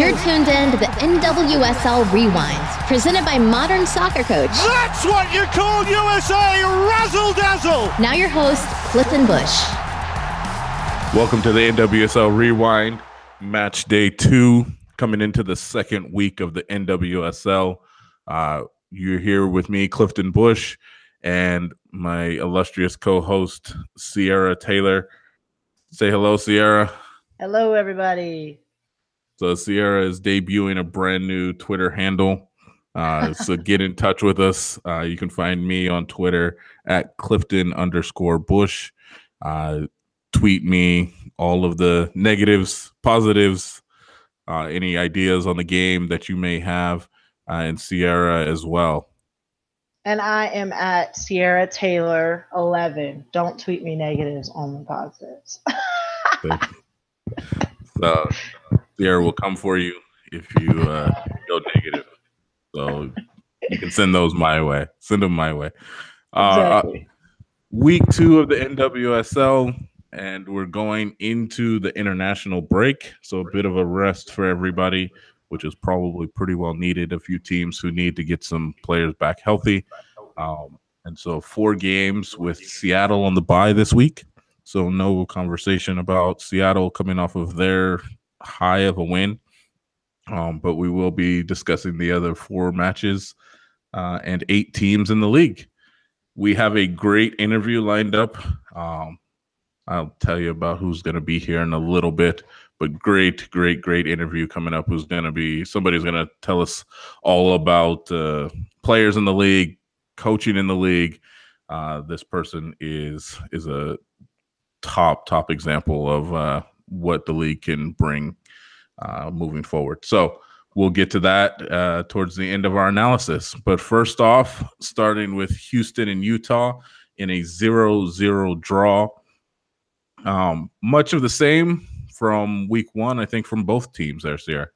You're tuned in to the NWSL Rewind, presented by Modern Soccer Coach. That's what you call USA razzle dazzle. Now, your host, Clifton Bush. Welcome to the NWSL Rewind, match day two, coming into the second week of the NWSL. Uh, you're here with me, Clifton Bush, and my illustrious co host, Sierra Taylor. Say hello, Sierra. Hello, everybody. So Sierra is debuting a brand new Twitter handle. Uh, so get in touch with us. Uh, you can find me on Twitter at Clifton underscore Bush. Uh, tweet me all of the negatives, positives, uh, any ideas on the game that you may have, uh, and Sierra as well. And I am at Sierra Taylor 11. Don't tweet me negatives, only positives. so Sierra will come for you if you uh, go negative. So you can send those my way. Send them my way. Uh, exactly. week two of the NWSL, and we're going into the international break. So a bit of a rest for everybody, which is probably pretty well needed. A few teams who need to get some players back healthy. Um, and so four games with Seattle on the bye this week. So no conversation about Seattle coming off of their high of a win. Um, but we will be discussing the other four matches uh, and eight teams in the league. We have a great interview lined up. Um, I'll tell you about who's going to be here in a little bit, but great, great, great interview coming up. Who's going to be somebody's going to tell us all about uh, players in the league, coaching in the league. Uh, this person is is a top top example of uh, what the league can bring uh, moving forward. So we'll get to that uh, towards the end of our analysis. But first off, starting with Houston and Utah in a zero-zero draw. Um, much of the same from week one, I think, from both teams there, Sierra.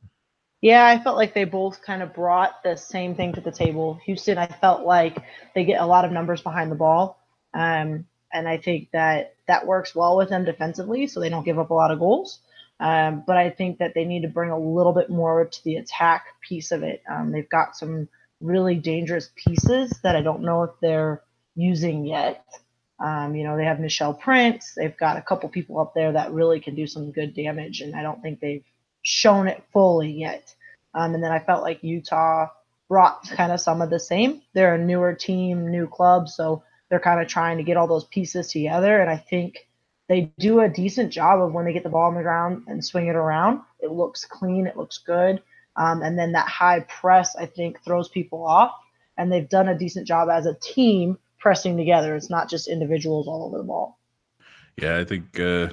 Yeah, I felt like they both kind of brought the same thing to the table. Houston, I felt like they get a lot of numbers behind the ball. Um, and I think that that works well with them defensively, so they don't give up a lot of goals. Um, but I think that they need to bring a little bit more to the attack piece of it. Um, they've got some really dangerous pieces that I don't know if they're using yet. Um, you know, they have Michelle Prince. They've got a couple people up there that really can do some good damage, and I don't think they've shown it fully yet. Um, and then I felt like Utah brought kind of some of the same. They're a newer team, new club, so they're kind of trying to get all those pieces together. And I think they do a decent job of when they get the ball on the ground and swing it around. It looks clean, it looks good. Um, and then that high press, I think, throws people off. And they've done a decent job as a team pressing together. It's not just individuals all over the ball. Yeah, I think uh,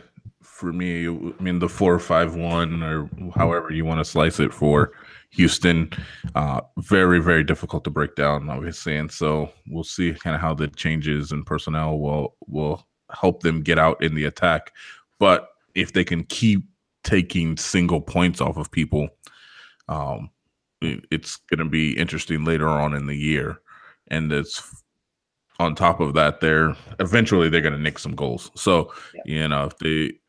for me, I mean, the four five one or however you want to slice it for Houston, uh, very very difficult to break down, obviously, and so we'll see kind of how the changes in personnel will will help them get out in the attack. But if they can keep taking single points off of people, um, it's going to be interesting later on in the year. And it's on top of that, they're eventually they're going to nick some goals. So yeah. you know if they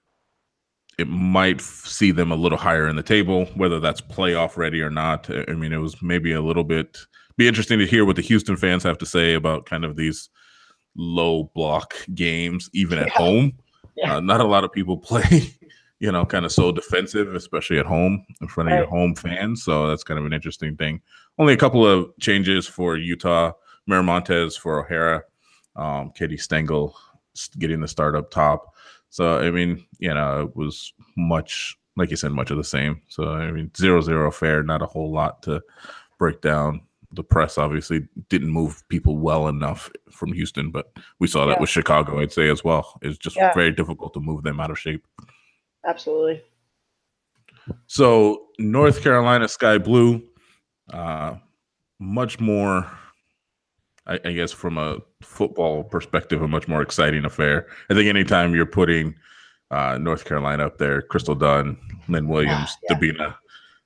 it might see them a little higher in the table, whether that's playoff ready or not. I mean, it was maybe a little bit be interesting to hear what the Houston fans have to say about kind of these low block games, even at yeah. home. Yeah. Uh, not a lot of people play, you know, kind of so defensive, especially at home in front of right. your home fans. So that's kind of an interesting thing. Only a couple of changes for Utah. Miramontes for O'Hara, um, Katie Stengel getting the start up top. So I mean, you know, it was much like you said, much of the same. So I mean, zero zero fair, not a whole lot to break down the press obviously didn't move people well enough from Houston, but we saw that yeah. with Chicago, I'd say as well. It's just yeah. very difficult to move them out of shape. Absolutely. So North Carolina Sky Blue, uh, much more, I, I, guess, from a football perspective, a much more exciting affair. I think anytime you're putting uh, North Carolina up there, Crystal Dunn, Lynn Williams, yeah, Debinha,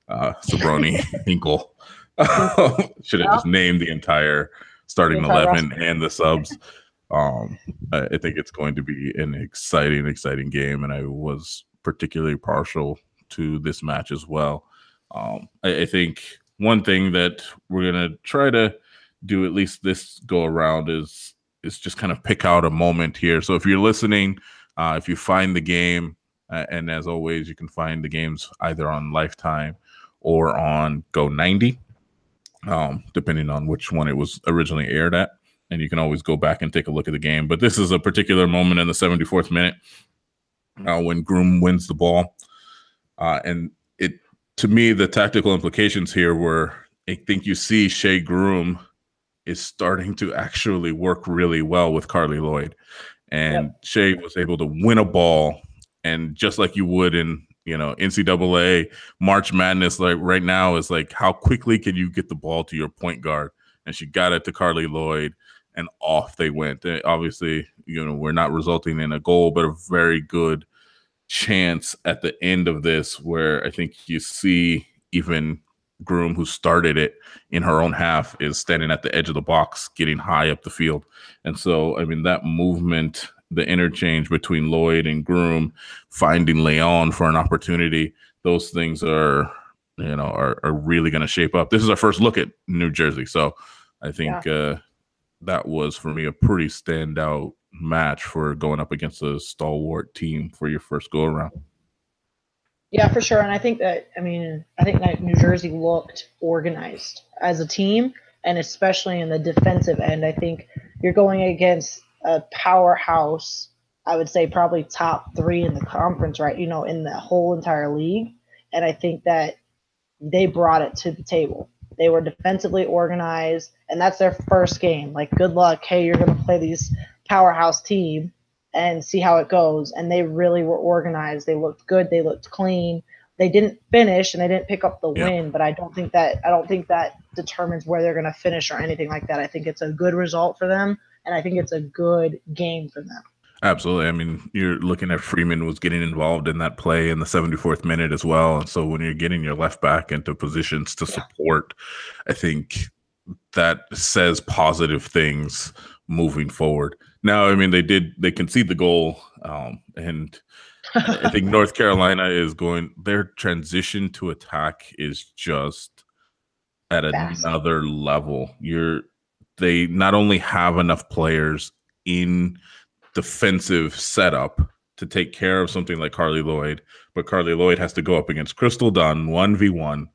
uh, Zerboni, Hinkle. Should have just named the entire starting eleven roster. and the subs. Um, I think it's going to be an exciting, exciting game, and I was particularly partial to this match as well. Um, I, I think one thing that we're gonna try to do at least this go around is is just kind of pick out a moment here. So if you're listening, uh, if you find the game, uh, and as always, you can find the games either on Lifetime or on Go 90, um, depending on which one it was originally aired at. And you can always go back and take a look at the game. But this is a particular moment in the 74th minute uh, when Groom wins the ball. Uh, and it, to me, the tactical implications here were I think you see Shea Groom is starting to actually work really well with Carli Lloyd. And yep. Shea was able to win a ball, and just like you would in you know NCAA March Madness, like right now is like how quickly can you get the ball to your point guard? And she got it to Carli Lloyd, and off they went. And obviously, you know we're not resulting in a goal, but a very good chance at the end of this where I think you see even Groom, who started it in her own half, is standing at the edge of the box, getting high up the field. And so, I mean, that movement, the interchange between Lloyd and Groom, finding Leon for an opportunity, those things are, you know, are, are really going to shape up. This is our first look at New Jersey. So I think yeah. uh, that was, for me, a pretty standout match for going up against a stalwart team for your first go around. Yeah, for sure. And I think that I mean I think that New Jersey looked organized as a team, and especially in the defensive end. I think you're going against a powerhouse. I would say probably top three in the conference, right? You know, in the whole entire league. And I think that they brought it to the table. They were defensively organized, and that's their first game. Like, good luck. Hey, you're going to play these powerhouse team and see how it goes. And they really were organized. They looked good. They looked clean. They didn't finish and they didn't pick up the yeah. win, but I don't think that I don't think that determines where they're going to finish or anything like that. I think it's a good result for them, and I think it's a good game for them. Absolutely. I mean, you're looking at Freeman was getting involved in that play in the 74th minute as well. And so when you're getting your left back into positions to yeah. support, I think that says positive things moving forward. Now, I mean, they did they concede the goal, um, and I think North Carolina is going. Their transition to attack is just at Fast. another level. You're they not only have enough players in defensive setup to take care of something like Carli Lloyd, but Carli Lloyd has to go up against Crystal Dunn one v one,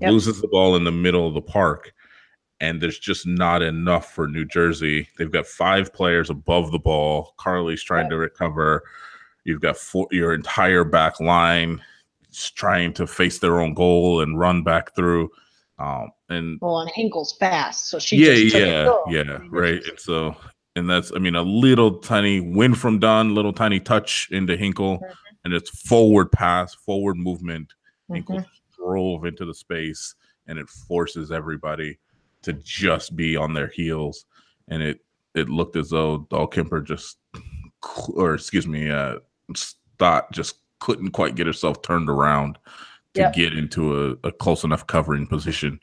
loses the ball in the middle of the park, and there's just not enough for New Jersey. They've got five players above the ball. Carli's trying to recover. You've got four, your entire back line trying to face their own goal and run back through. Um, and well, and Hinkle's fast, so she yeah, yeah, yeah, right. And so, and that's I mean, a little tiny win from Dunn, little tiny touch into Hinkle, mm-hmm. and it's forward pass, forward movement. Mm-hmm. Hinkle drove into the space, and it forces everybody to just be on their heels, and it it looked as though Dahlkemper just, or excuse me, uh, Stott just couldn't quite get herself turned around to yep. get into a, a, close enough covering position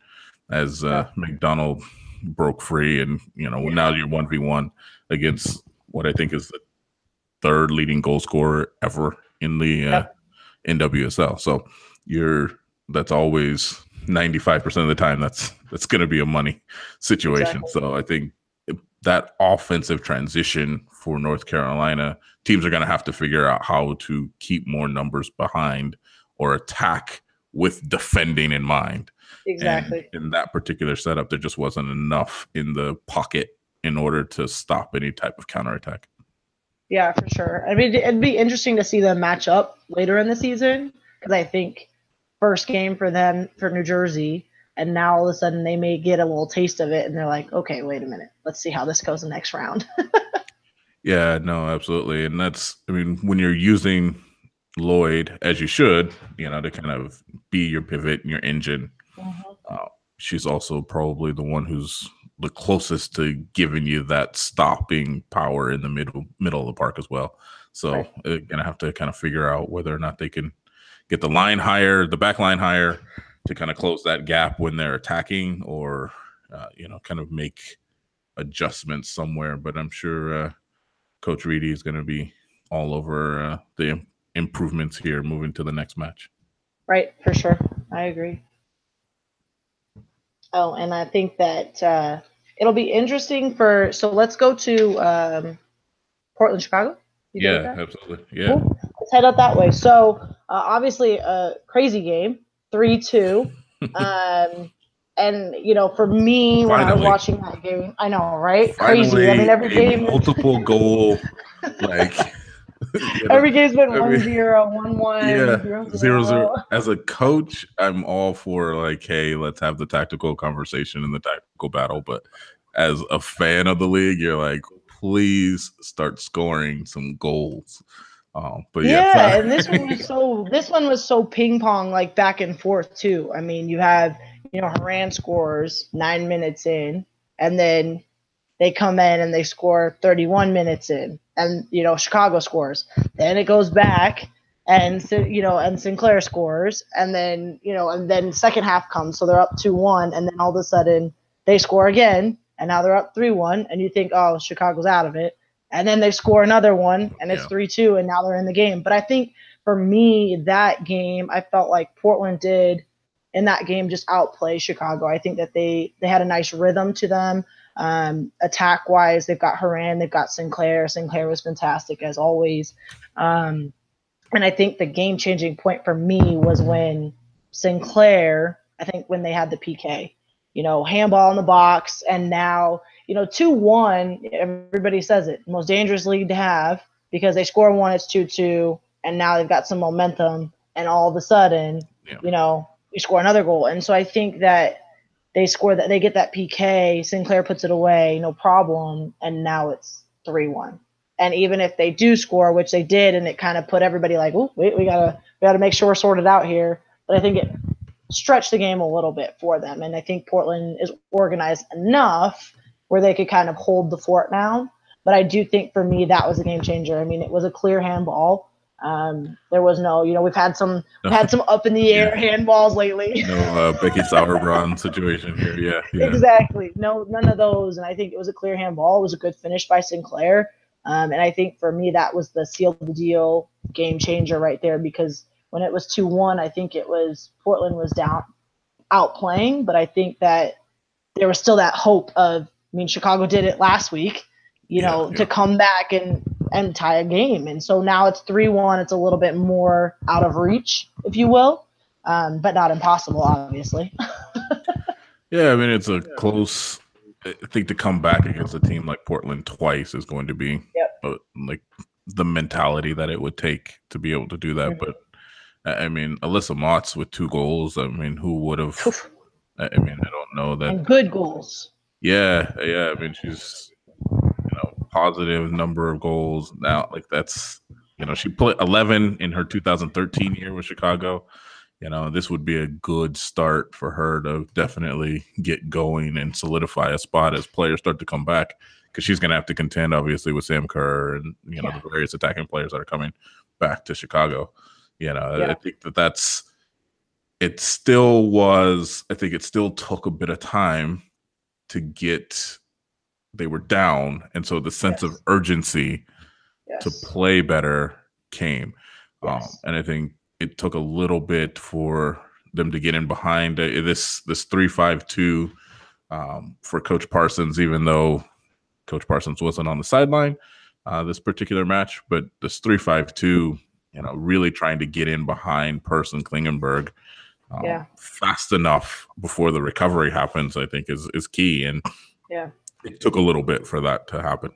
as uh, McDonald broke free, and you know now you're one v one against what I think is the third leading goal scorer ever in the uh, yep. NWSL. So you're that's always 95% of the time that's that's going to be a money situation. Exactly. So I think that offensive transition for North Carolina, teams are going to have to figure out how to keep more numbers behind or attack with defending in mind. Exactly. And in that particular setup, there just wasn't enough in the pocket in order to stop any type of counterattack. Yeah, for sure. I mean, it'd be interesting to see them match up later in the season because I think first game for them for New Jersey, and now all of a sudden they may get a little taste of it, and they're like, okay, wait a minute, let's see how this goes the next round. yeah, no, absolutely, and that's I mean when you're using Lloyd as you should, you know, to kind of be your pivot and your engine. Mm-hmm. Uh, she's also probably the one who's the closest to giving you that stopping power in the middle middle of the park as well. So right. they're gonna have to kind of figure out whether or not they can get the line higher, the back line higher to kind of close that gap when they're attacking or, uh, you know, kind of make adjustments somewhere. But I'm sure uh, Coach Riley is going to be all over uh, the improvements here moving to the next match. Right, for sure. I agree. Oh, and I think that uh, it'll be interesting for. So let's go to um, Portland, Chicago. You yeah, absolutely. Yeah. Cool. Let's head up that way. So uh, obviously a crazy game, three two. um, and you know, for me, when I was watching that game, I know, right? Finally, Crazy. I mean, every game multiple goal, like you know, every game's been every, 1 0, 1 1. Yeah, zero, zero, zero. As a coach, I'm all for like, hey, let's have the tactical conversation and the tactical battle. But as a fan of the league, you're like, please start scoring some goals. Um, but yeah, yeah and this one was so this one was so ping pong like back and forth too. I mean, you have you know Horan scores nine minutes in, and then they come in and they score 31 minutes in, and you know Chicago scores. Then it goes back, and you know and Sinclair scores, and then you know and then second half comes, so they're up two one, and then all of a sudden they score again, and now they're up three one, and you think oh Chicago's out of it and then they score another one and it's 3 2 and now they're in the game. But i think for me that game i felt like portland did in that game just outplay chicago. I think that they they had a nice rhythm to them. Um, attack wise they've got Horan, they've got sinclair. Sinclair was fantastic as always. Um, and i think the game changing point for me was when sinclair i think when they had the pk you know handball in the box and now you know, 2 1, everybody says it, most dangerous league to have because they score one, it's 2 2, and now they've got some momentum, and all of a sudden, yeah. you know, you score another goal. And so I think that they score that, they get that PK, Sinclair puts it away, no problem, and now it's 3 1. And even if they do score, which they did, and it kind of put everybody like, oh, wait, we gotta we gotta make sure we're sorted out here. But I think it stretched the game a little bit for them, and I think Portland is organized enough where they could kind of hold the fort now. But I do think for me that was a game changer. I mean, it was a clear handball. Um, there was no, you know, we've had some we've had some up in the air yeah. handballs lately. no uh, Becky Sauerbrunn situation here. Yeah, yeah, exactly. No, none of those. And I think it was a clear handball. It was a good finish by Sinclair. Um, and I think for me that was the seal of the deal game changer right there because when it was two one, I think it was Portland was down outplaying, but I think that there was still that hope of I mean, Chicago did it last week, you know, yeah. to come back and and tie a game. And so now it's three one. It's a little bit more out of reach, if you will, um, but not impossible, obviously. yeah, I mean, it's a close. I think to come back against a team like Portland twice is going to be yep. uh, like the mentality that it would take to be able to do that. Mm-hmm. But I mean, Alyssa Mautz with two goals. I mean, who would have? I mean, I don't know that. And good goals. Yeah, yeah. I mean, she's you know positive number of goals now. Like that's you know she put 11 in her 2013 year with Chicago. You know, this would be a good start for her to definitely get going and solidify a spot as players start to come back because she's going to have to contend obviously with Sam Kerr and you know yeah. the various attacking players that are coming back to Chicago. You know, yeah. I think that that's it. Still was. I think it still took a bit of time to get they were down and so the sense yes. of urgency yes. to play better came um, yes. um, and i think it took a little bit for them to get in behind uh, this this 352 um, for coach parsons even though coach parsons wasn't on the sideline uh, this particular match but this 352 you know really trying to get in behind person klingenberg um, yeah. fast enough before the recovery happens, I think is is key. And yeah, it took a little bit for that to happen.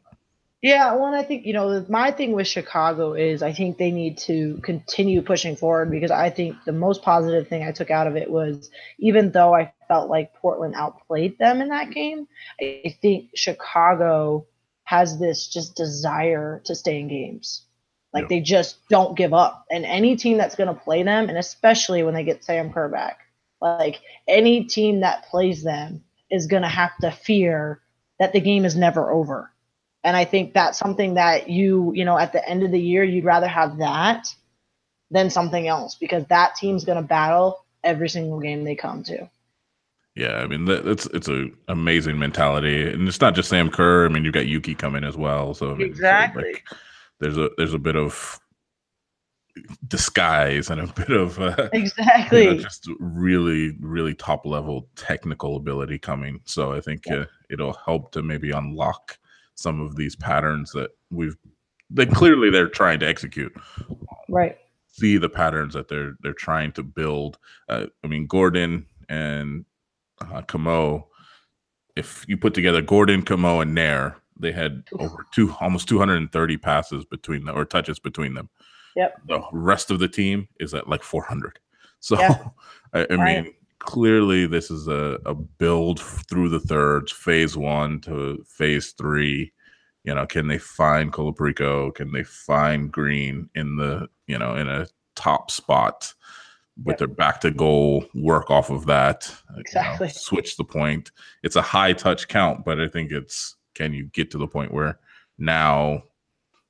Yeah, well, I think you know my thing with Chicago is I think they need to continue pushing forward because I think the most positive thing I took out of it was even though I felt like Portland outplayed them in that game, I think Chicago has this just desire to stay in games. Like yeah. they just don't give up. And any team that's going to play them, and especially when they get Sam Kerr back, like any team that plays them is going to have to fear that the game is never over. And I think that's something that you, you know, at the end of the year, you'd rather have that than something else because that team's going to battle every single game they come to. Yeah, I mean it's it's a amazing mentality, and it's not just Sam Kerr. I mean, you've got Yuki coming as well. So exactly, so like, there's a there's a bit of disguise and a bit of uh, exactly you know, just really really top level technical ability coming. So i think yeah. uh, it'll help to maybe unlock some of these patterns that we've that clearly they're trying to execute. Right. See the patterns that they're they're trying to build. Uh, i mean gordon and uh, Camo, if you put together gordon Camo and nair they had over two almost 230 passes between them or touches between them Yep. The rest of the team is at like 400. So, yeah. I, I mean, clearly this is a, a build through the thirds, phase one to phase three. You know, can they find Colaprico? Can they find Green in the, you know, in a top spot with yep. their back to goal, work off of that, exactly. You know, switch the point. It's a high touch count, but I think it's can you get to the point where now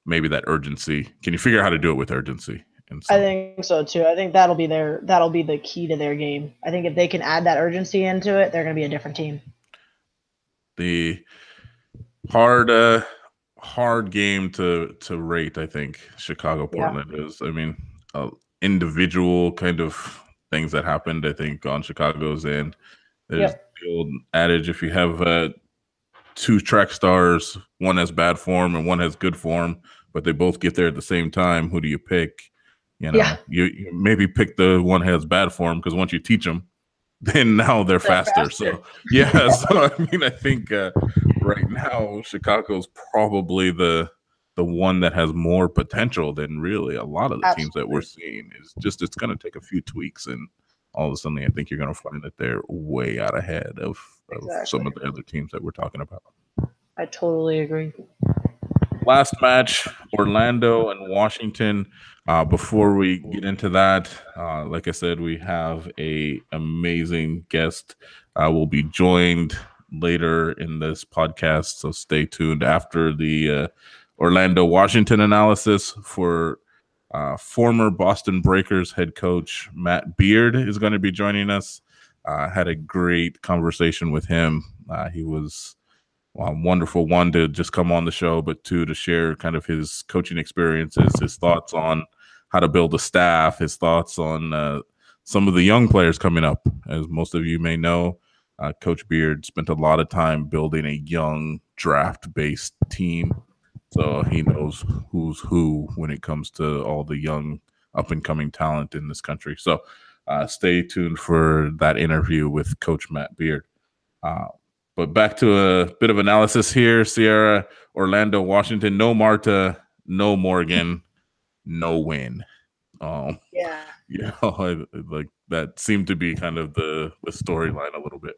maybe that urgency. Can you figure out how to do it with urgency? I think so too. I think that'll be their that'll be the key to their game. I think if they can add that urgency into it, they're going to be a different team. The hard uh hard game to to rate, I think Chicago Portland yeah. is. I mean, uh, individual kind of things that happened. I think on Chicago's end, there's yep. the old adage: if you have uh, two track stars, one has bad form and one has good form, but they both get there at the same time. Who do you pick? You know, yeah. you, you, maybe pick the one has bad form because once you teach them, then now they're, they're faster. faster. So yeah, so I mean, I think uh, right now Chicago's probably the the one that has more potential than really a lot of the Absolutely. teams that we're seeing. Is just it's going to take a few tweaks and all of a sudden I think you're going to find that they're way out ahead of, of exactly. some of the other teams that we're talking about. I totally agree. Last match, Orlando and Washington. Uh, before we get into that, uh, like I said, we have a amazing guest. Uh, we'll be joined later in this podcast, so stay tuned after the uh, Orlando Washington analysis for uh, former Boston Breakers head coach Matt Beard is going to be joining us. Uh, had a great conversation with him. Uh, he was um, wonderful, one to just come on the show, but two to share kind of his coaching experiences, his thoughts on how to build a staff, his thoughts on uh, some of the young players coming up. As most of you may know, uh, Coach Beard spent a lot of time building a young draft based team so he knows who's who when it comes to all the young up and coming talent in this country. So uh, stay tuned for that interview with Coach Matt Beard. Uh, but back to a bit of analysis here Sierra, Orlando, Washington. No Marta, no Morgan, no win. Um, yeah. You know, like that seemed to be kind of the, the storyline a little bit.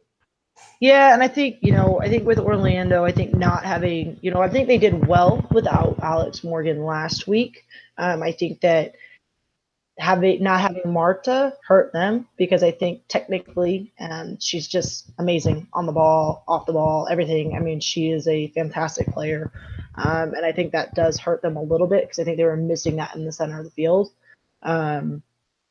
Yeah, and I think you know, I think with Orlando, I think not having, you know, I think they did well without Alex Morgan last week. Um, I think that having not having Marta hurt them because I think technically, and she's just amazing on the ball, off the ball, everything. I mean, she is a fantastic player, um, and I think that does hurt them a little bit because I think they were missing that in the center of the field. Um,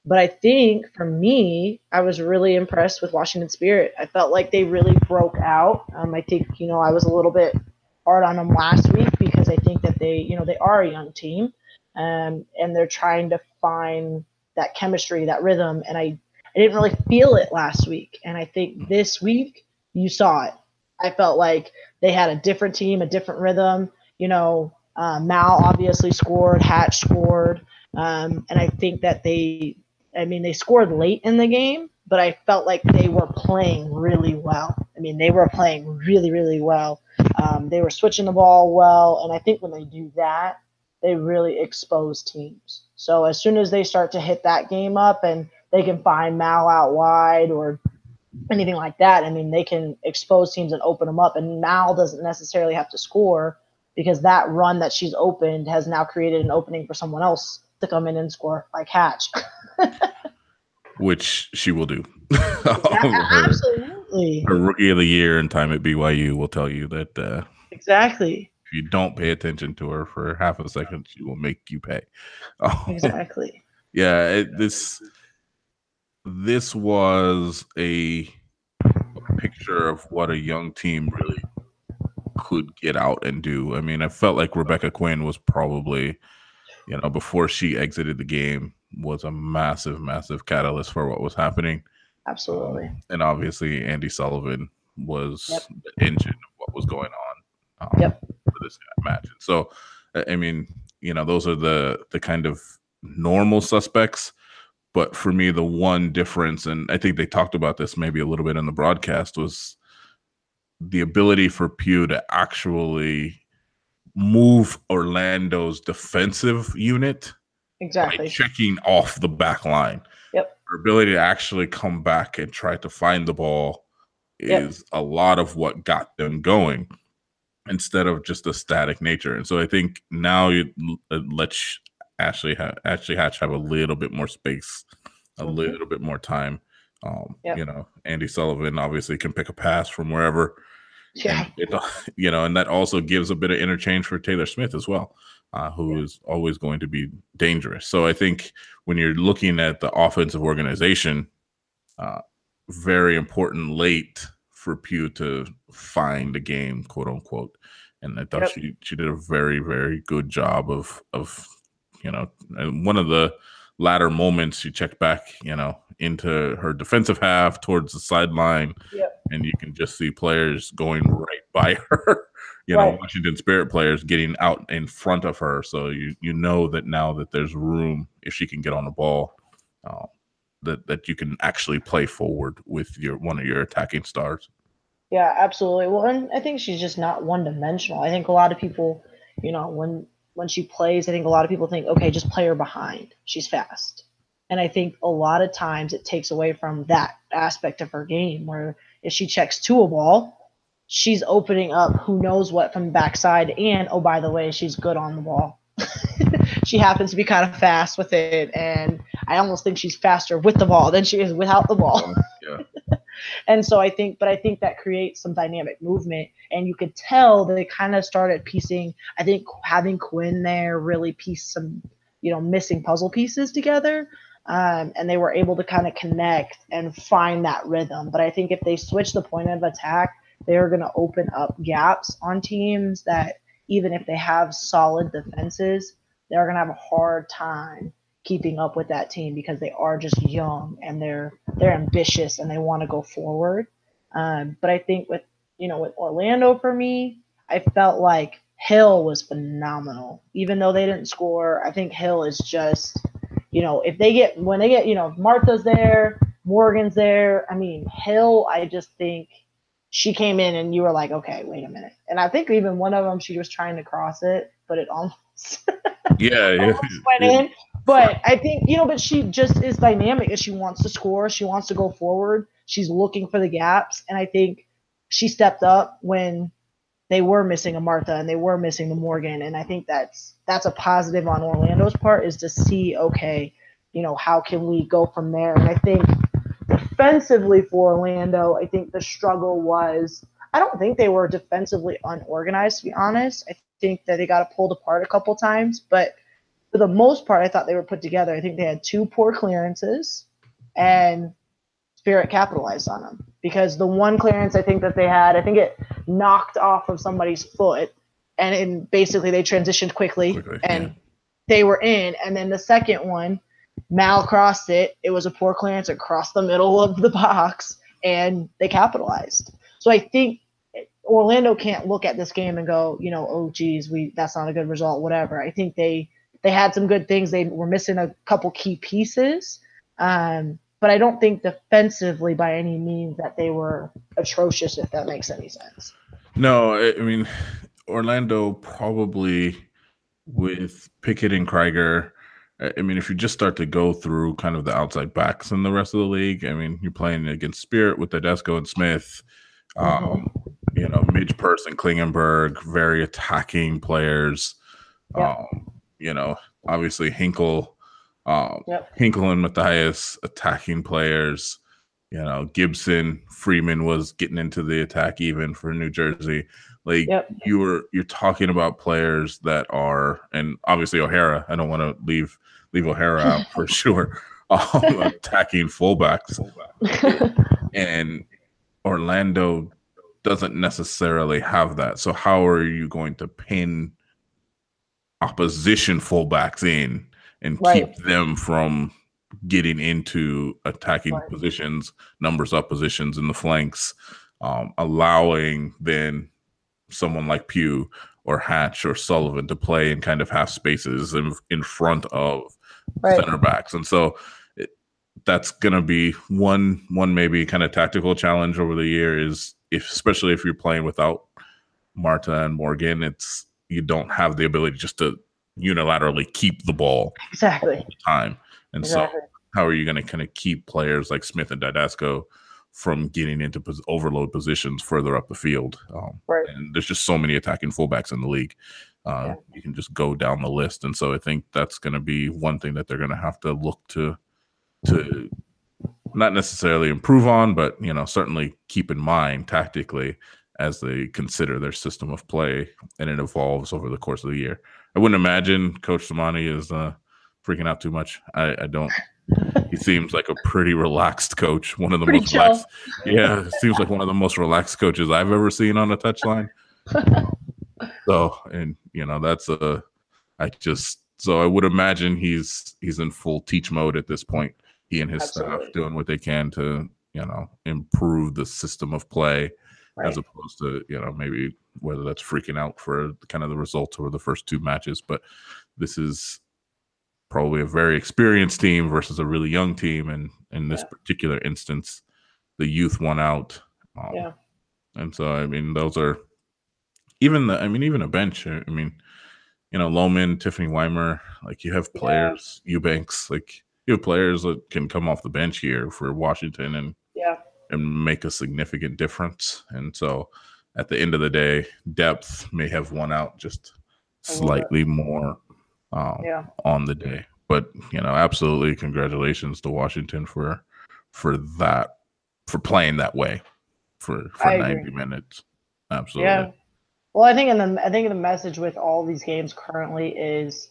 but I think for me, I was really impressed with Washington Spirit. I felt like they really broke out. Um, I think, you know, I was a little bit hard on them last week because I think that they, you know, they are a young team um, and they're trying to find that chemistry, that rhythm. And I, I didn't really feel it last week. And I think this week you saw it. I felt like they had a different team, a different rhythm. You know, uh, Mal obviously scored, Hatch scored. Um, and I think that they I mean, they scored late in the game, but I felt like they were playing really well. I mean, they were playing really, really well. Um, they were switching the ball well, and I think when they do that, they really expose teams. So as soon as they start to hit that game up and they can find Mal out wide or anything like that, I mean, they can expose teams and open them up. And Mal doesn't necessarily have to score because that run that she's opened has now created an opening for someone else to come in and score like Hatch. Which she will do. her, absolutely. Her rookie of the year and time at BYU will tell you that. Uh, exactly. If you don't pay attention to her for half a second, she will make you pay. Oh, exactly. Yeah, it, this this was a, a picture of what a young team really could get out and do. I mean, I felt like Rebecca Quinn was probably you know, before she exited the game was a massive, massive catalyst for what was happening. Absolutely. Um, and obviously, Andy Sullivan was Yep. the engine of what was going on um, Yep. This match. And so, I mean, you know, those are the the kind of normal suspects. But for me, the one difference, and I think they talked about this maybe a little bit in the broadcast, was the ability for Pugh to actually move Orlando's defensive unit by Exactly. checking off the back line. Yep. Her ability to actually come back and try to find the ball Yep. is a lot of what got them going instead of just a static nature. And so I think now you uh, let Sh- Ashley ha- Ashley Hatch have a little bit more space, a Mhm. little bit more time. Um, Yep. you know, Andy Sullivan obviously can pick a pass from wherever Yeah. it, you know, and that also gives a bit of interchange for Taylor Smith as well, uh, who is Yeah. always going to be dangerous. So I think when you're looking at the offensive organization, uh, very important late for Pugh to find a game, quote unquote. And I thought Yep. she she did a very very good job of of you know one of the latter moments she checked back you know into her defensive half towards the sideline Yep. and you can just see players going right by her you know Right. washington spirit players getting out in front of her so you you know that now that there's room if she can get on the ball uh, that that you can actually play forward with your one of your attacking stars Yeah, absolutely. Well, and I think she's just not one dimensional. I think a lot of people, you know, when when she plays, I think a lot of people think, okay, just play her behind. She's fast. And I think a lot of times it takes away from that aspect of her game where if she checks to a ball, she's opening up who knows what from the backside. And oh, by the way, she's good on the ball. she happens to be kind of fast with it. And I almost think she's faster with the ball than she is without the ball. And so I think, but I think that creates some dynamic movement. And you could tell they kind of started piecing, I think having Quinn there really pieced some, you know, missing puzzle pieces together. Um, and they were able to kind of connect and find that rhythm. But I think if they switch the point of attack, they're going to open up gaps on teams that even if they have solid defenses, they're going to have a hard time keeping up with that team because they are just young and they're they're ambitious and they want to go forward. Um, but I think with you know with Orlando for me, I felt like Hill was phenomenal. Even though they didn't score, I think Hill is just you know if they get when they get you know Marta's there, Morgan's there. I mean Hill, I just think she came in and you were like, okay, wait a minute. And I think even one of them, she was trying to cross it, but it almost yeah yeah, went yeah. in. But I think, you know, but she just is dynamic she wants to score. She wants to go forward. She's looking for the gaps. And I think she stepped up when they were missing a Marta and they were missing the Morgan. And I think that's that's a positive on Orlando's part is to see, okay, you know, how can we go from there? And I think defensively for Orlando, I think the struggle was I don't think they were defensively unorganized, to be honest. I think that they got pulled apart a couple times, but for the most part, I thought they were put together. I think they had two poor clearances, and Spirit capitalized on them because the one clearance I think that they had, I think it knocked off of somebody's foot, and in, basically they transitioned quickly, Quickly, and yeah. they were in. And then the second one, Mal crossed it. It was a poor clearance across the middle of the box, and they capitalized. So I think Orlando can't look at this game and go, you know, oh geez, we that's not a good result, whatever. I think they they had some good things. They were missing a couple key pieces, um, but I don't think defensively by any means that they were atrocious. If that makes any sense. No, I, mean Orlando probably with Pickett and Krieger. I mean, if you just start to go through kind of the outside backs in the rest of the league, I mean, you're playing against Spirit with Tedesco and Smith. Um, you know, Midge Purce and Klingenberg, very attacking players. Yeah. Um, you know, obviously Hinkle, um, Yep. Hinkle and Mathias attacking players. You know, Gibson, Freeman was getting into the attack even for New Jersey. Like Yep. you were, you're talking about players that are, and obviously O'Hara. I don't want to leave leave O'Hara out for sure. Um, attacking fullbacks, and Orlando doesn't necessarily have that. So how are you going to pin opposition fullbacks in and Right. keep them from getting into attacking Right. positions, numbers up positions in the flanks, um, allowing then someone like Pugh or Hatch or Sullivan to play in kind of half spaces in, in front of Right. center backs. And so it, that's going to be one one maybe kind of tactical challenge over the year is if especially if you're playing without Marta and Morgan, it's you don't have the ability just to unilaterally keep the ball Exactly. the time. And Exactly. so how are you going to kind of keep players like Smith and Didasco from getting into pos- overload positions further up the field? Um, Right. And there's just so many attacking fullbacks in the league. Uh, Yeah. You can just go down the list, and so I think that's going to be one thing that they're going to have to look to to not necessarily improve on, but you know certainly keep in mind tactically as they consider their system of play and it evolves over the course of the year. I wouldn't imagine Coach Sermanni is uh, freaking out too much. I, I don't. He seems like a pretty relaxed coach. One of the Pretty most chill. relaxed. Yeah, seems like one of the most relaxed coaches I've ever seen on a touchline. so, and you know, that's a. I just so I would imagine he's he's in full teach mode at this point. He and his Absolutely. staff doing what they can to you know improve the system of play Right. as opposed to you know maybe whether that's freaking out for kind of the results over the first two matches but this is probably a very experienced team versus a really young team and in this Yeah. particular instance the youth won out um, Yeah. and so i mean those are even the i mean even a bench i mean you know lohman tiffany weimer like you have Yeah. players eubanks like you have players that can come off the bench here for washington and Yeah. And make a significant difference. And so at the end of the day, depth may have won out just A little bit. slightly more um, Yeah. on the day. But you know, absolutely congratulations to Washington for for that for playing that way for for I agree. 90 minutes. Absolutely. Yeah. Well, I think in the I think the message with all these games currently is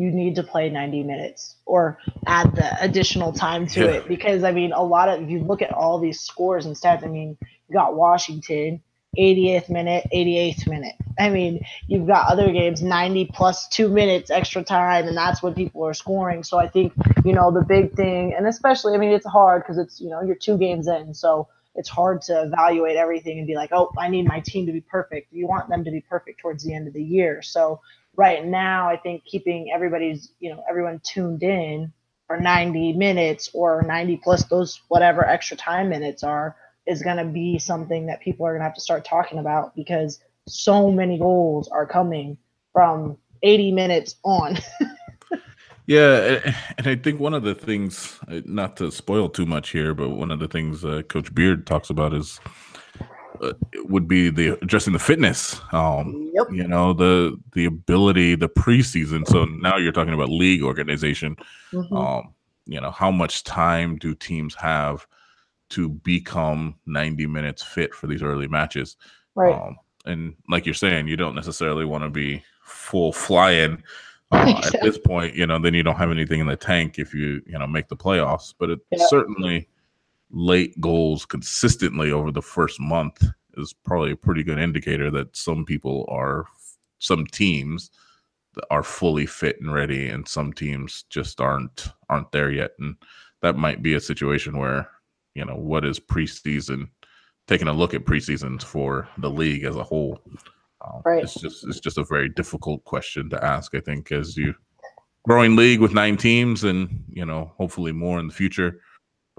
you need to play 90 minutes or add the additional time to Yeah. it because I mean a lot of if you look at all these scores and stats, I mean you got Washington 80th minute, 88th minute. I mean, you've got other games 90 plus 2 minutes extra time and that's when people are scoring. So I think, you know, the big thing and especially I mean it's hard cuz it's, you know, you're 2 games in. So it's hard to evaluate everything and be like, oh, I need my team to be perfect. You want them to be perfect towards the end of the year. So right now, I think keeping everybody's, you know, everyone tuned in for 90 minutes or 90 plus those whatever extra time minutes are is going to be something that people are going to have to start talking about because so many goals are coming from 80 minutes on. Yeah, and I think one of the things, uh, not to spoil too much here, but one of the things uh, Coach Beard talks about is would be the addressing the fitness. Um, yep. you know the the ability, the preseason. So now you're talking about league organization. Mhm. Um, you know, how much time do teams have to become 90 minutes fit for these early matches? right. Um, and like you're saying, you don't necessarily want to be full flying uh, at this point. You know, then you don't have anything in the tank if you you know make the playoffs. But it Yeah. certainly late goals consistently over the first month is probably a pretty good indicator that some people are some teams are fully fit and ready and some teams just aren't aren't there yet and that might be a situation where you know what is preseason taking a look at preseasons for the league as a whole. Um, Right. It's just it's just a very difficult question to ask. I think as you growing league with nine teams and you know hopefully more in the future,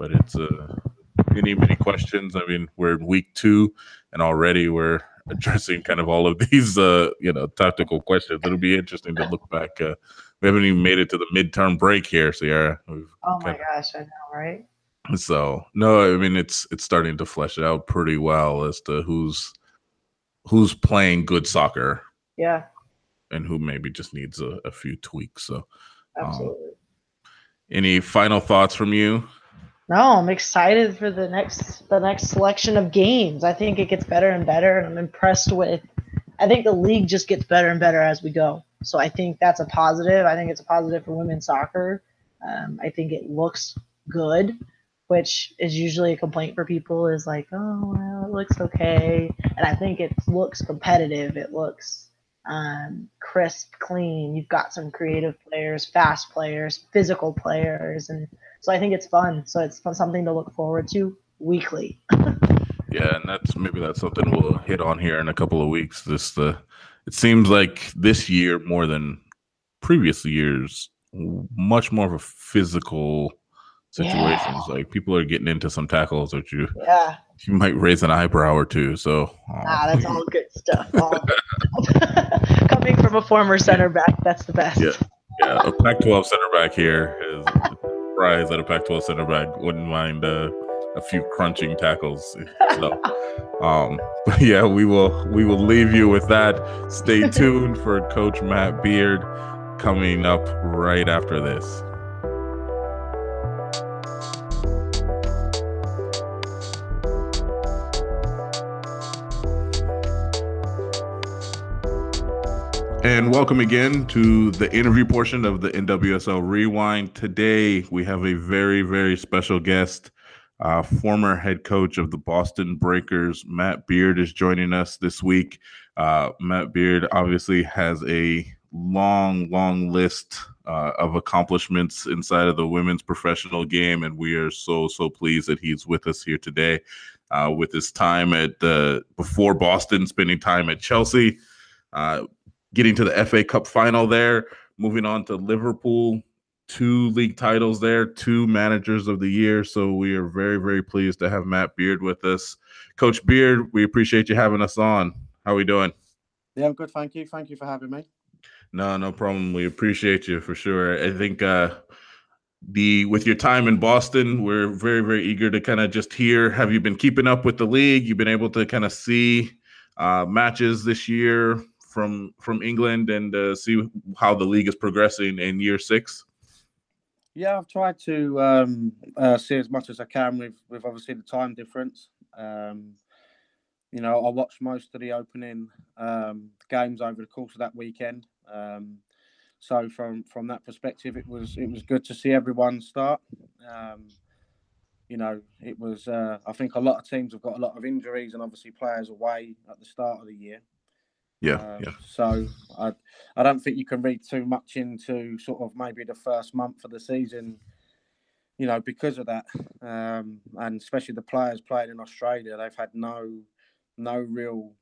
but it's uh, many many questions. I mean we're in week two and already we're addressing kind of all of these uh you know tactical questions. It'll be interesting to look back. Uh, we haven't even made it to the midterm break here, Sierra. We've Oh my okay. gosh, I know, right? so no, I mean it's it's starting to flesh it out pretty well as to who's who's playing good soccer Yeah, and who maybe just needs a, a few tweaks. So absolutely. any final thoughts from you? No, I'm excited for the next the next selection of games. I think it gets better and better, and I'm impressed with. I think the league just gets better and better as we go. So I think that's a positive. I think it's a positive for women's soccer. Um, I think it looks good, which is usually a complaint for people is like, oh well, it looks okay, and I think it looks competitive. It looks um, crisp, clean. You've got some creative players, fast players, physical players, and so I think it's fun. So it's something to look forward to weekly. yeah, and that's maybe that's something we'll hit on here in a couple of weeks. This the it seems like this year more than previous years, much more of a physical situations. Yeah. Like people are getting into some tackles that you yeah you might raise an eyebrow or two. So um. ah, that's all good stuff. All, coming from a former center back, that's the best. Yeah, yeah. A Pac-12 center back here is surprised that a Pac-12 center back wouldn't mind uh, a few crunching tackles. So, um, but yeah, we will we will leave you with that. Stay tuned for Coach Matt Beard coming up right after this. And welcome again to the interview portion of the NWSL Rewind. Today, we have a very, very special guest. Uh, former head coach of the Boston Breakers, Matt Beard, is joining us this week. Uh, Matt Beard obviously has a long, long list uh, of accomplishments inside of the women's professional game, and we are so, so pleased that he's with us here today. Uh, with his time at before Boston, spending time at Chelsea, uh, getting to the FA Cup final there, moving on to Liverpool, two league titles there, two managers of the year. So we are very, very pleased to have Matt Beard with us. Coach Beard, we appreciate you having us on. How are we doing? Yeah, I'm good. Thank you. Thank you for having me. No, no problem. We appreciate you for sure. I think uh the with your time in Boston, we're very, very eager to kind of just hear. Have you been keeping up with the league? You've been able to kind of see uh matches this year from from England and uh, see how the league is progressing in year six? Yeah, I've tried to um, uh, see as much as I can with with obviously the time difference. Um, you know, I watched most of the opening um, games over the course of that weekend. Um, so from from that perspective, it was it was good to see everyone start. Um, you know, it was. Uh, I think a lot of teams have got a lot of injuries and obviously players away at the start of the year. Yeah, um, yeah. So I, I don't think you can read too much into sort of maybe the first month of the season, you know, because of that, um, and especially the players playing in Australia, they've had no, no real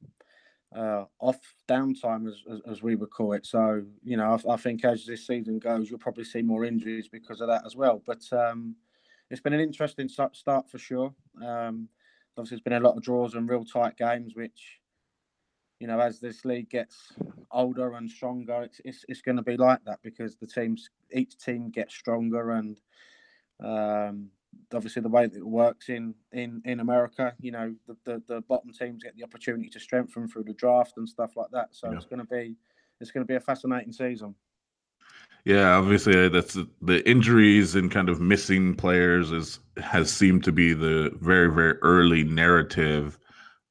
uh, off downtime as, as, as we would call it. So you know, I, I, think as this season goes, you'll probably see more injuries because of that as well. But um, it's been an interesting start for sure. Um, obviously, there's been a lot of draws and real tight games, which you know, as this league gets older and stronger, it's it's, it's going to be like that because the teams, each team gets stronger, and um, obviously the way that it works in in in America, you know, the, the, the bottom teams get the opportunity to strengthen through the draft and stuff like that. So yeah. it's going to be it's going to be a fascinating season. Yeah, obviously uh, that's the injuries and kind of missing players is has seemed to be the very very early narrative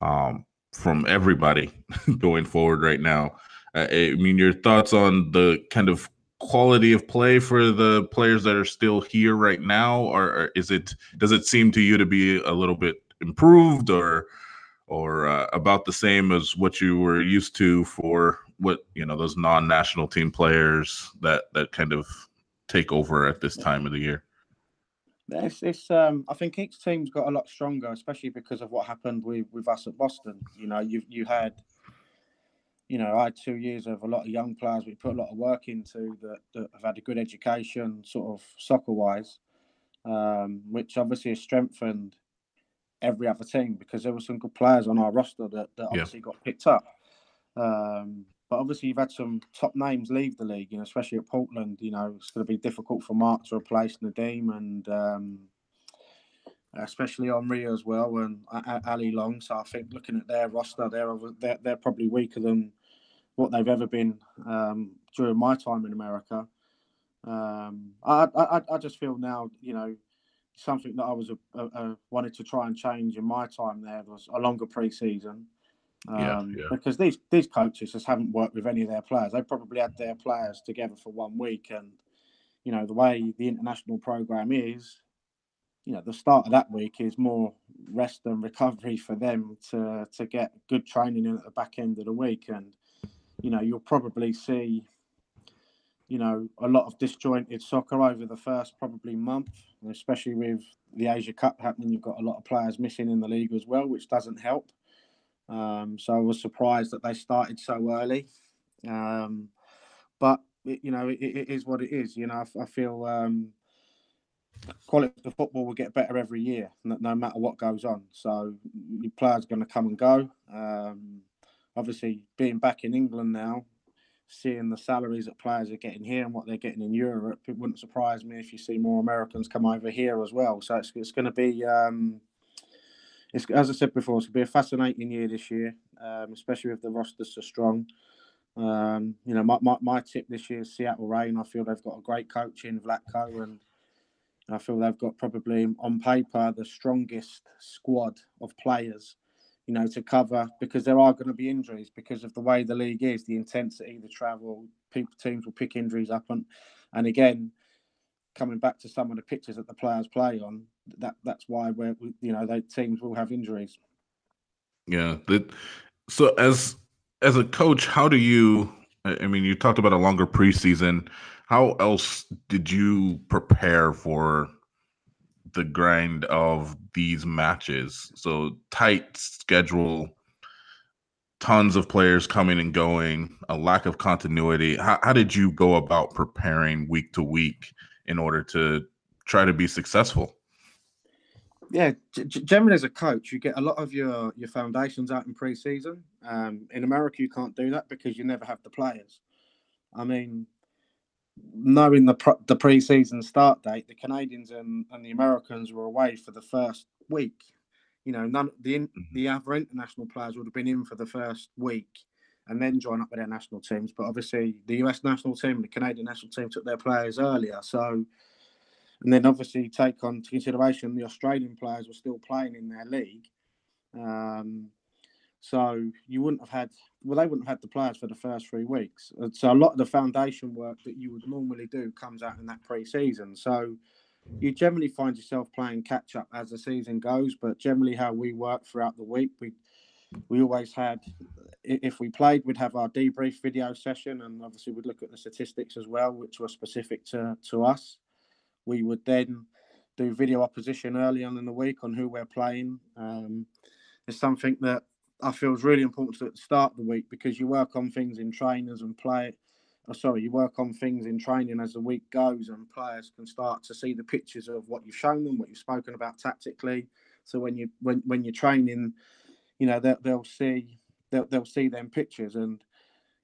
um, from everybody going forward right now. Uh, I mean, your thoughts on the kind of quality of play for the players that are still here right now, or, or is it does it seem to you to be a little bit improved, or or uh, about the same as what you were used to for what you know those non-national team players that that kind of take over at this time of the year? It's, it's um, I think each team's got a lot stronger, especially because of what happened with, with us at Boston. You know, you you had, you know, I had two years of a lot of young players we put a lot of work into that, that have had a good education, sort of soccer wise, um, which obviously has strengthened every other team because there were some good players on our roster that, that obviously yeah. got picked up. Um, but obviously, you've had some top names leave the league, you know, especially at Portland. You know, it's going to be difficult for Mark to replace Nadim and um, especially Henry as well and Allie Long. So I think looking at their roster, they're, they're, they're probably weaker than what they've ever been um, during my time in America. Um, I, I, I just feel now, you know, something that I was a, a, a wanted to try and change in my time there was a longer pre-season um, yeah, yeah. Because these these coaches just haven't worked with any of their players. They probably had their players together for one week, and you know the way the international program is, you know the start of that week is more rest and recovery for them to to get good training in at the back end of the week. And you know, you'll probably see, you know, a lot of disjointed soccer over the first probably month, especially with the Asia Cup happening. You've got a lot of players missing in the league as well, which doesn't help. Um, so I was surprised that they started so early. Um, but it, you know, it, it is what it is. You know, I, I feel um, quality of football will get better every year, no, no matter what goes on. So your players going to come and go. Um, obviously, being back in England now, seeing the salaries that players are getting here and what they're getting in Europe, it wouldn't surprise me if you see more Americans come over here as well. So it's, it's going to be, um, it's, as I said before, it's going to be a fascinating year this year, um, especially if the rosters are strong. Um, you know, my, my, my tip this year is Seattle Reign. I feel they've got a great coach in Vlatko, and I feel they've got probably on paper the strongest squad of players, you know, to cover because there are going to be injuries because of the way the league is, the intensity, the travel. People teams will pick injuries up, and and again, coming back to some of the pitches that the players play on, that that's why we're you know, the teams will have injuries. Yeah. So as as a coach, how do you? I mean, you talked about a longer preseason. How else did you prepare for the grind of these matches? So tight schedule, tons of players coming and going, a lack of continuity. How, how did you go about preparing week to week in order to try to be successful? yeah, g- generally as a coach, you get a lot of your your foundations out in pre-season. Um, in America, you can't do that because you never have the players. I mean, knowing the pre- the pre-season start date, the Canadians and, and the Americans were away for the first week. You know, none the in, Mm-hmm. the other international players would have been in for the first week and then join up with their national teams. But obviously, the US national team and the Canadian national team took their players earlier, so and then obviously take on consideration the Australian players were still playing in their league. Um, so you wouldn't have had well, they wouldn't have had the players for the first three weeks. Uh, So a lot of the foundation work that you would normally do comes out in that pre-season. So you generally find yourself playing catch up as the season goes. But generally, how we work throughout the week, we we always had if we played, we'd have our debrief video session, and obviously we'd look at the statistics as well, which were specific to to us. We would then do video opposition early on in the week on who we're playing. Um, it's something that I feel is really important to start the week because you work on things in trainers and play. Oh, sorry, you work on things in training as the week goes, and players can start to see the pictures of what you've shown them, what you've spoken about tactically. So when you when when you're training, you know they'll, they'll see they'll, they'll see them pictures and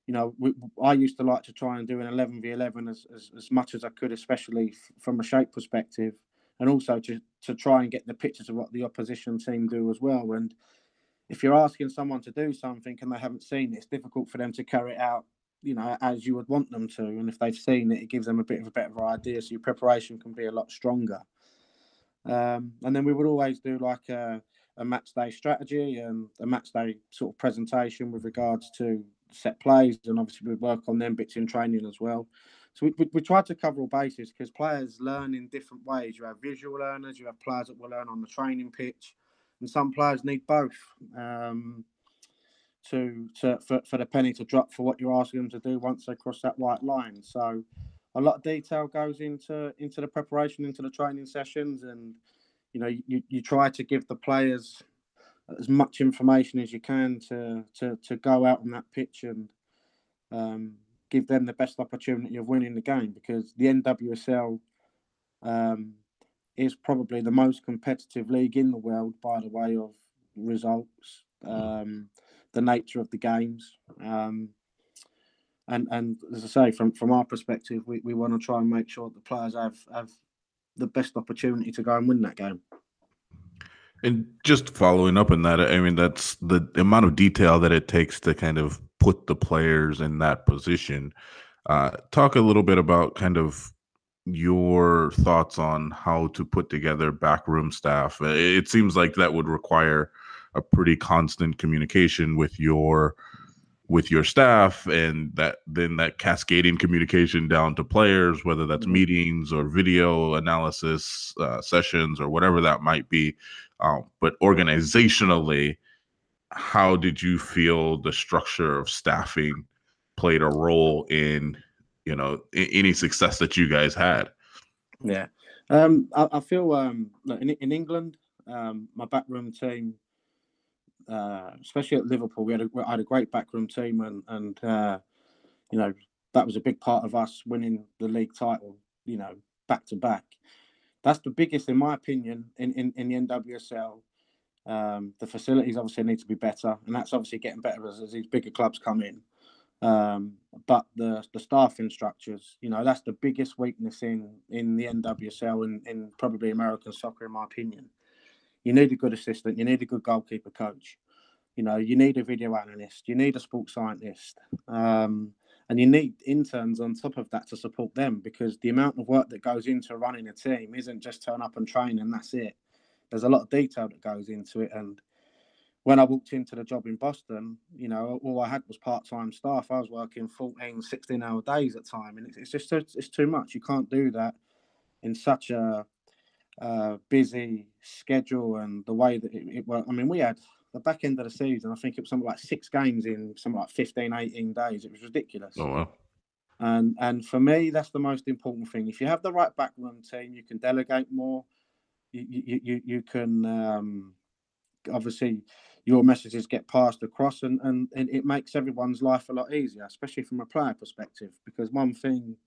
you know, we, I used to like to try and do an 11 v 11 as, as, as much as I could, especially f- from a shape perspective, and also to, to try and get the pictures of what the opposition team do as well. And if you're asking someone to do something and they haven't seen it, it's difficult for them to carry it out, you know, as you would want them to. And if they've seen it, it gives them a bit of a better idea. So your preparation can be a lot stronger. Um, and then we would always do like a, a match day strategy and a match day sort of presentation with regards to set plays, and obviously we work on them bits in training as well. So we, we, we try to cover all bases because players learn in different ways. You have visual learners, you have players that will learn on the training pitch, and some players need both um, to to for, for the penny to drop for what you're asking them to do once they cross that white line. So a lot of detail goes into into the preparation, into the training sessions, and you know you, you try to give the players as much information as you can to to to go out on that pitch and um, give them the best opportunity of winning the game because the NWSL um, is probably the most competitive league in the world by the way of results, um, the nature of the games. Um, and, and as I say, from, from our perspective, we, we want to try and make sure the players have, have the best opportunity to go and win that game. And just following up on that, I mean, that's the amount of detail that it takes to kind of put the players in that position. Uh, talk a little bit about kind of your thoughts on how to put together backroom staff. It seems like that would require a pretty constant communication with your with your staff and that then that cascading communication down to players whether that's Mhm. meetings or video analysis uh, sessions or whatever that might be um, but organizationally how did you feel the structure of staffing played a role in you know any success that you guys had. Yeah, um, I, I, feel um, in, in England, um, my backroom team, uh, especially at Liverpool, we had had a great backroom team, and and uh, you know that was a big part of us winning the league title. You know, back to back. That's the biggest, in my opinion, in in, in the NWSL. Um, the facilities obviously need to be better, and that's obviously getting better as, as these bigger clubs come in. Um, but the the staffing structures, you know, that's the biggest weakness in in the NWSL and in, in probably American soccer, in my opinion. You need a good assistant. You need a good goalkeeper coach. You know, you need a video analyst. You need a sports scientist. Um, and you need interns on top of that to support them because the amount of work that goes into running a team isn't just turn up and train and that's it. There's a lot of detail that goes into it. And when I walked into the job in Boston, you know, all I had was part-time staff. I was working 14, 16 hour days at time. And it's just, it's too much. You can't do that in such a uh, busy schedule and the way that it, it worked. I mean, we had the back end of the season, I think it was something like six games in something like 15, 18 days. It was ridiculous. Oh, wow. And and for me, that's the most important thing. If you have the right backroom team, you can delegate more. You you you, you can um, obviously your messages get passed across, and, and and it makes everyone's life a lot easier, especially from a player perspective. Because one thing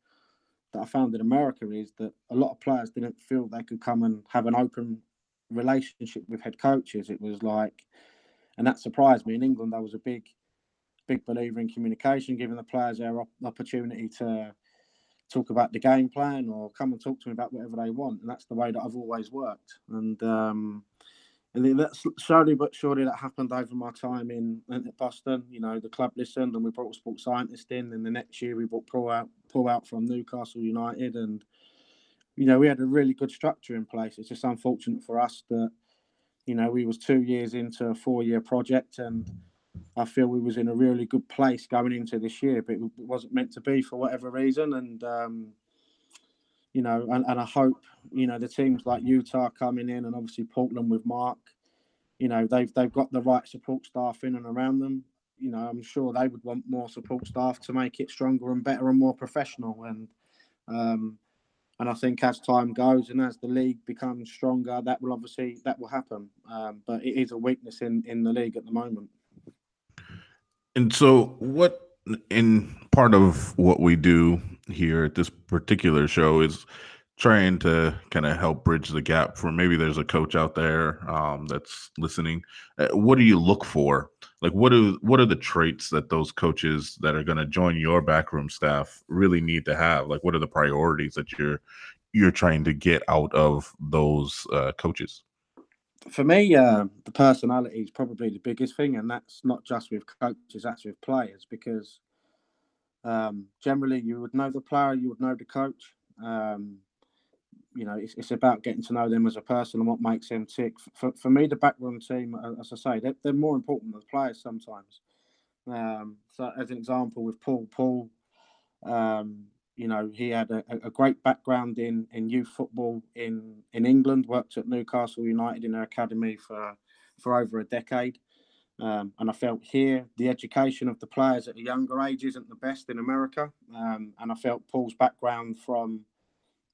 that I found in America is that a lot of players didn't feel they could come and have an open relationship with head coaches. It was like, and that surprised me. In England, I was a big, big believer in communication, giving the players their opportunity to talk about the game plan or come and talk to me about whatever they want. And that's the way that I've always worked. And um, and that's slowly but surely that happened over my time in, in Boston. You know, the club listened and we brought a sports scientist in. And the next year we brought Paul out, Paul out from Newcastle United. And, you know, we had a really good structure in place. It's just unfortunate for us that, you know, we was two years into a four-year project and I feel we was in a really good place going into this year, but it wasn't meant to be for whatever reason. And, um, you know, and, and I hope, you know, the teams like Utah coming in and obviously Portland with Mark, you know, they've they've got the right support staff in and around them. You know, I'm sure they would want more support staff to make it stronger and better and more professional. And um, and I think as time goes and as the league becomes stronger, that will obviously that will happen. Um, but it is a weakness in in the league at the moment. And so, what in part of what we do here at this particular show is trying to kind of help bridge the gap for maybe there's a coach out there um, that's listening. Uh, what do you look for? Like what are what are the traits that those coaches that are going to join your backroom staff really need to have? Like what are the priorities that you're you're trying to get out of those uh, coaches? For me uh, the personality is probably the biggest thing and that's not just with coaches that's with players because um, generally you would know the player you would know the coach um, you know, it's, it's about getting to know them as a person and what makes them tick. For, for me, the backroom team, as I say, they're, they're more important than the players sometimes. Um, so, as an example, with Paul, Paul, um, you know, he had a, a, great background in, in youth football in, in England, worked at Newcastle United in their academy for, for over a decade. Um, and I felt here the education of the players at a younger age isn't the best in America. Um, and I felt Paul's background from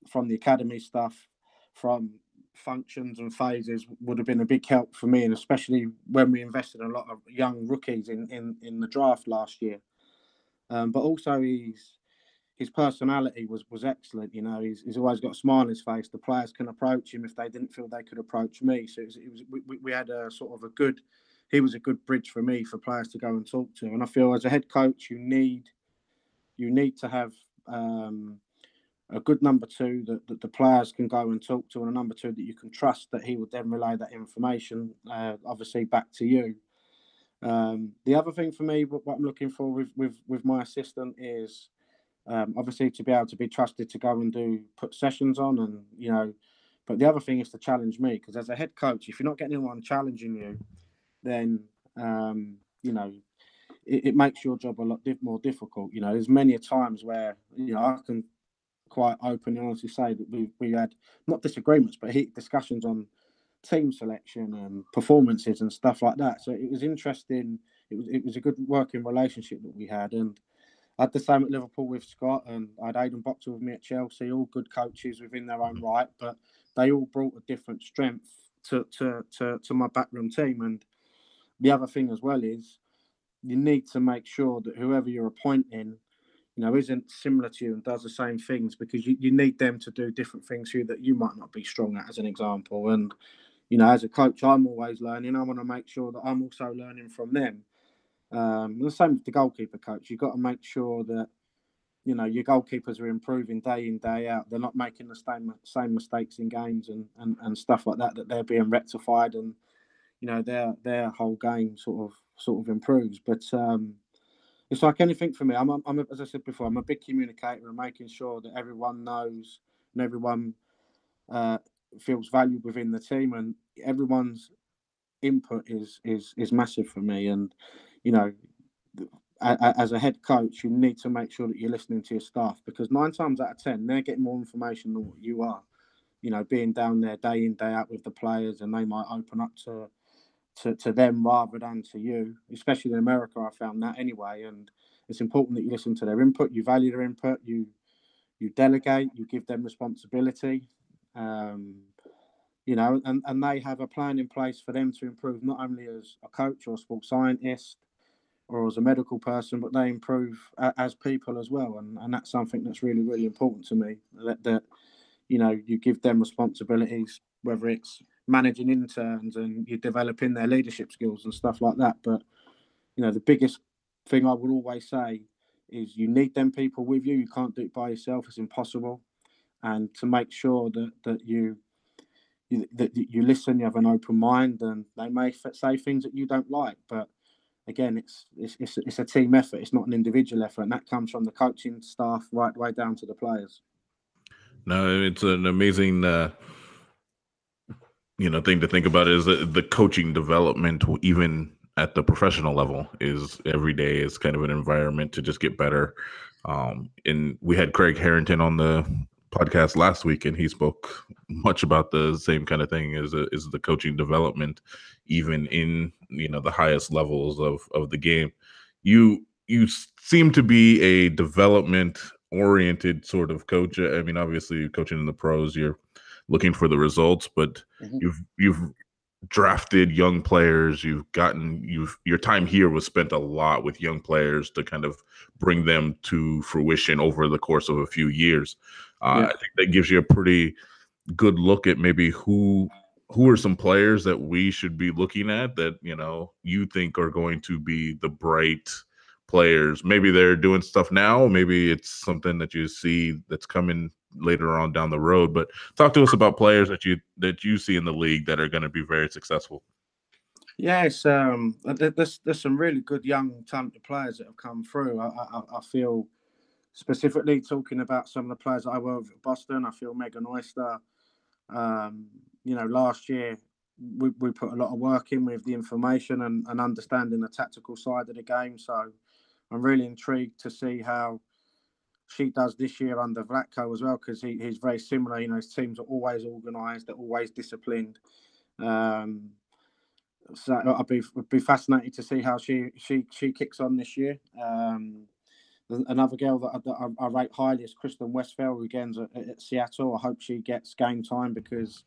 from the academy stuff, from functions and phases would have been a big help for me, and especially when we invested a lot of young rookies in in, in the draft last year. Um, but also his his personality was was excellent. You know, he's, he's always got a smile on his face. The players can approach him if they didn't feel they could approach me. So it was, it was we, we had a sort of a good. He was a good bridge for me for players to go and talk to. And I feel as a head coach, you need you need to have um, a good number two that, that the players can go and talk to, and a number two that you can trust that he would then relay that information, uh, obviously back to you. Um, the other thing for me, what, what, I'm looking for with with with my assistant is um, obviously to be able to be trusted to go and do put sessions on, and you know. But the other thing is to challenge me because as a head coach, if you're not getting anyone challenging you, then um, you know it, it, makes your job a lot more difficult. You know, there's many times where you know I can quite open and honestly say that we we had not disagreements but heat discussions on team selection and performances and stuff like that. So it was interesting. It was it was a good working relationship that we had, and I had the same at Liverpool with Scott, and I had Aidan Boxer with me at Chelsea. All good coaches within their own mm-hmm. right, but they all brought a different strength to to to, to my backroom team. And the other thing as well is you need to make sure that whoever you're appointing, you know, isn't similar to you and does the same things because you, you need them to do different things here that you might not be strong at, as an example. And you know, as a coach, I'm always learning. I want to make sure that I'm also learning from them. Um, the same with the goalkeeper coach. You've got to make sure that you know your goalkeepers are improving day in day out. They're not making the same same mistakes in games and, and, and stuff like that. That they're being rectified and you know their their whole game sort of sort of improves. But um, it's like anything for me. I'm, I'm as I said before, I'm a big communicator and making sure that everyone knows and everyone uh, feels valued within the team and everyone's input is is is massive for me. And you know, as a head coach, you need to make sure that you're listening to your staff because nine times out of ten, they're getting more information than what you are. You know, being down there day in day out with the players, and they might open up to to, to them rather than to you. Especially in America, I found that anyway. And it's important that you listen to their input, you value their input, you you delegate, you give them responsibility. Um, you know, and, and they have a plan in place for them to improve not only as a coach or a sports scientist or as a medical person, but they improve as people as well. And, and that's something that's really, really important to me that, that, you know, you give them responsibilities, whether it's managing interns and you're developing their leadership skills and stuff like that. But, you know, the biggest thing I would always say is you need them people with you. You can't do it by yourself. It's impossible. And to make sure that, that you, you that you listen, you have an open mind, and they may say things that you don't like, but again, it's, it's it's it's a team effort. It's not an individual effort, and that comes from the coaching staff right way down to the players. No, it's an amazing, uh, you know, thing to think about is the, the coaching development, even at the professional level, is every day is kind of an environment to just get better. Um, and we had Craig Harrington on the podcast last week, and he spoke much about the same kind of thing as is the coaching development, even in you know the highest levels of of the game. You you seem to be a development oriented sort of coach. I mean, obviously, coaching in the pros, you're looking for the results, but mm-hmm. you've you've drafted young players you've gotten you've your time here was spent a lot with young players to kind of bring them to fruition over the course of a few years uh, yeah. i think that gives you a pretty good look at maybe who who are some players that we should be looking at that you know you think are going to be the bright players maybe they're doing stuff now maybe it's something that you see that's coming later on down the road. But talk to us about players that you that you see in the league that are going to be very successful. Yes, um, there's there's some really good young talented players that have come through. I, I, I feel specifically talking about some of the players I work with at Boston. I feel Megan Oyster. Um, you know, last year we, we put a lot of work in with the information and, and understanding the tactical side of the game. So I'm really intrigued to see how she does this year under Vlatko as well because he, he's very similar. You know, his teams are always organised, they're always disciplined. Um, so I'd be be fascinated to see how she she she kicks on this year. Um, another girl that I, that I, rate highly is Kristen Westphal, who again's at, at, Seattle. I hope she gets game time because,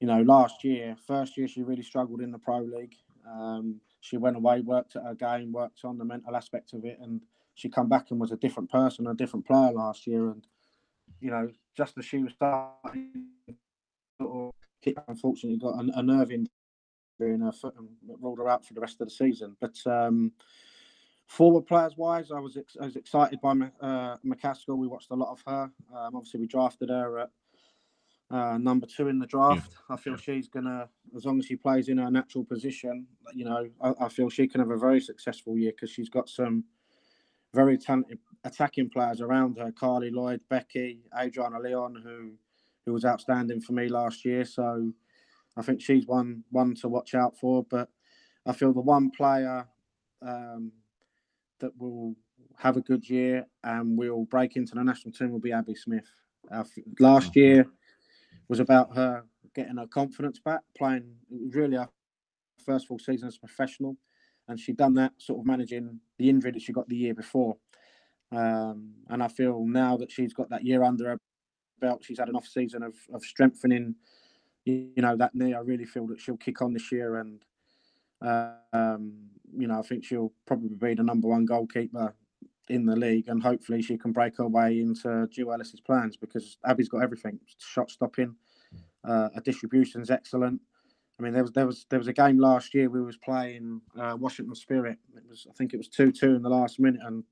you know, last year, first year, she really struggled in the pro league. Um, she went away, worked at her game, worked on the mental aspect of it, and she come back and was a different person, a different player last year. And you know, just as she was starting, unfortunately got a, nerve injury in her foot and ruled her out for the rest of the season. But um, forward players wise, I was ex- I was excited by uh, McCaskill. We watched a lot of her. Um, obviously, we drafted her at uh, number two in the draft. Yeah. I feel she's gonna, as long as she plays in her natural position, you know, I, I feel she can have a very successful year because she's got some very talented attacking players around her. Carli Lloyd, Beckie, Adriana Leon, who who was outstanding for me last year. So I think she's one one to watch out for. But I feel the one player um, that will have a good year and will break into the national team will be Abby Smith. Uh, last mm-hmm. year was about her getting her confidence back, playing really her first full season as a professional and she'd done that sort of managing the injury that she got the year before. Um, and I feel now that she's got that year under her belt, she's had an off season of, of strengthening, you, know, that knee. I really feel that she'll kick on this year. And, um, you know, I think she'll probably be the number one goalkeeper in the league. And hopefully she can break her way into Jill Ellis's plans because Abby's got everything shot stopping, uh, her distribution's excellent. I mean, there was there was there was a game last year we was playing uh, Washington Spirit. It was I think it was two two in the last minute, and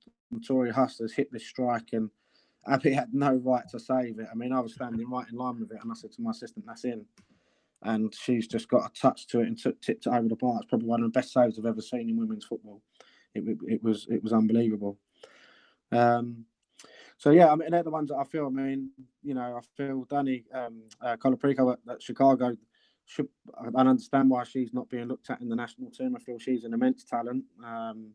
Tori Huster's hit this strike, and Abby had no right to save it. I mean, I was standing right in line with it, and I said to my assistant, "That's in." And she's just got a touch to it and took tipped it over the bar. It's probably one of the best saves I've ever seen in women's football. It, it, it was it was unbelievable. Um, so yeah, I mean they're the ones that I feel. I mean, you know, I feel Dani um, uh, Colaprico at, at Chicago should I understand why she's not being looked at in the national team. I feel she's an immense talent. Um,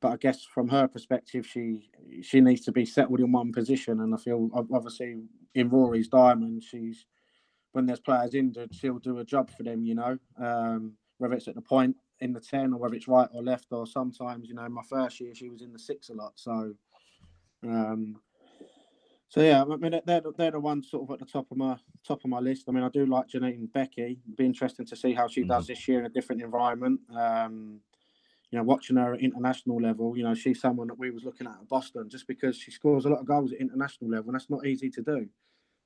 but I guess from her perspective, she she needs to be settled in one position. And I feel obviously in Rory's diamond, she's when there's players injured, she'll do a job for them. You know, um, whether it's at the point in the ten or whether it's right or left, or sometimes you know, my first year she was in the six a lot. So um, so yeah, I mean they're they're the ones sort of at the top of my top of my list. I mean I do like Janine and Beckie. It'd be interesting to see how she mm-hmm. does this year in a different environment. Um, you know, watching her at international level, you know, she's someone that we was looking at at Boston just because she scores a lot of goals at international level, and that's not easy to do.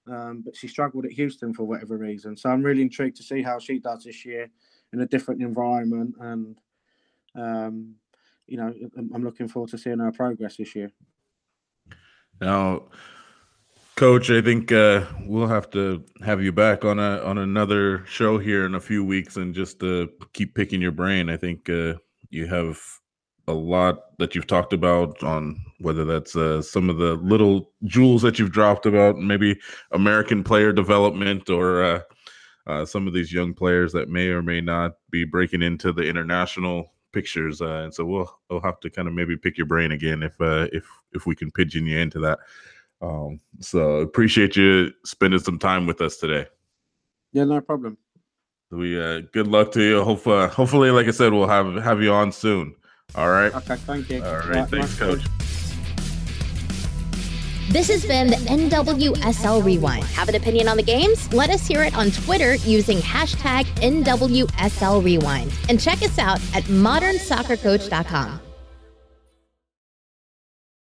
Um, but she struggled at Houston for whatever reason. So I'm really intrigued to see how she does this year in a different environment, and um, you know, I'm looking forward to seeing our progress this year. Now, Coach, I think uh, we'll have to have you back on a on another show here in a few weeks, and just uh, keep picking your brain. I think uh, you have a lot that you've talked about on whether that's uh, some of the little jewels that you've dropped about maybe American player development or uh, uh, some of these young players that may or may not be breaking into the international pictures. and so we'll we'll have to kind of maybe pick your brain again if if if we can pigeon you into that. Um, so appreciate you spending some time with us today. Yeah, no problem. We uh, good luck to you. Hope uh, hopefully, like I said, we'll have have you on soon. All right. Okay, thank you. All right, thanks, coach. This has been the NWSL Rewind. Have an opinion on the games? Let us hear it on Twitter using hashtag NWSL Rewind. And check us out at modernsoccercoach.com.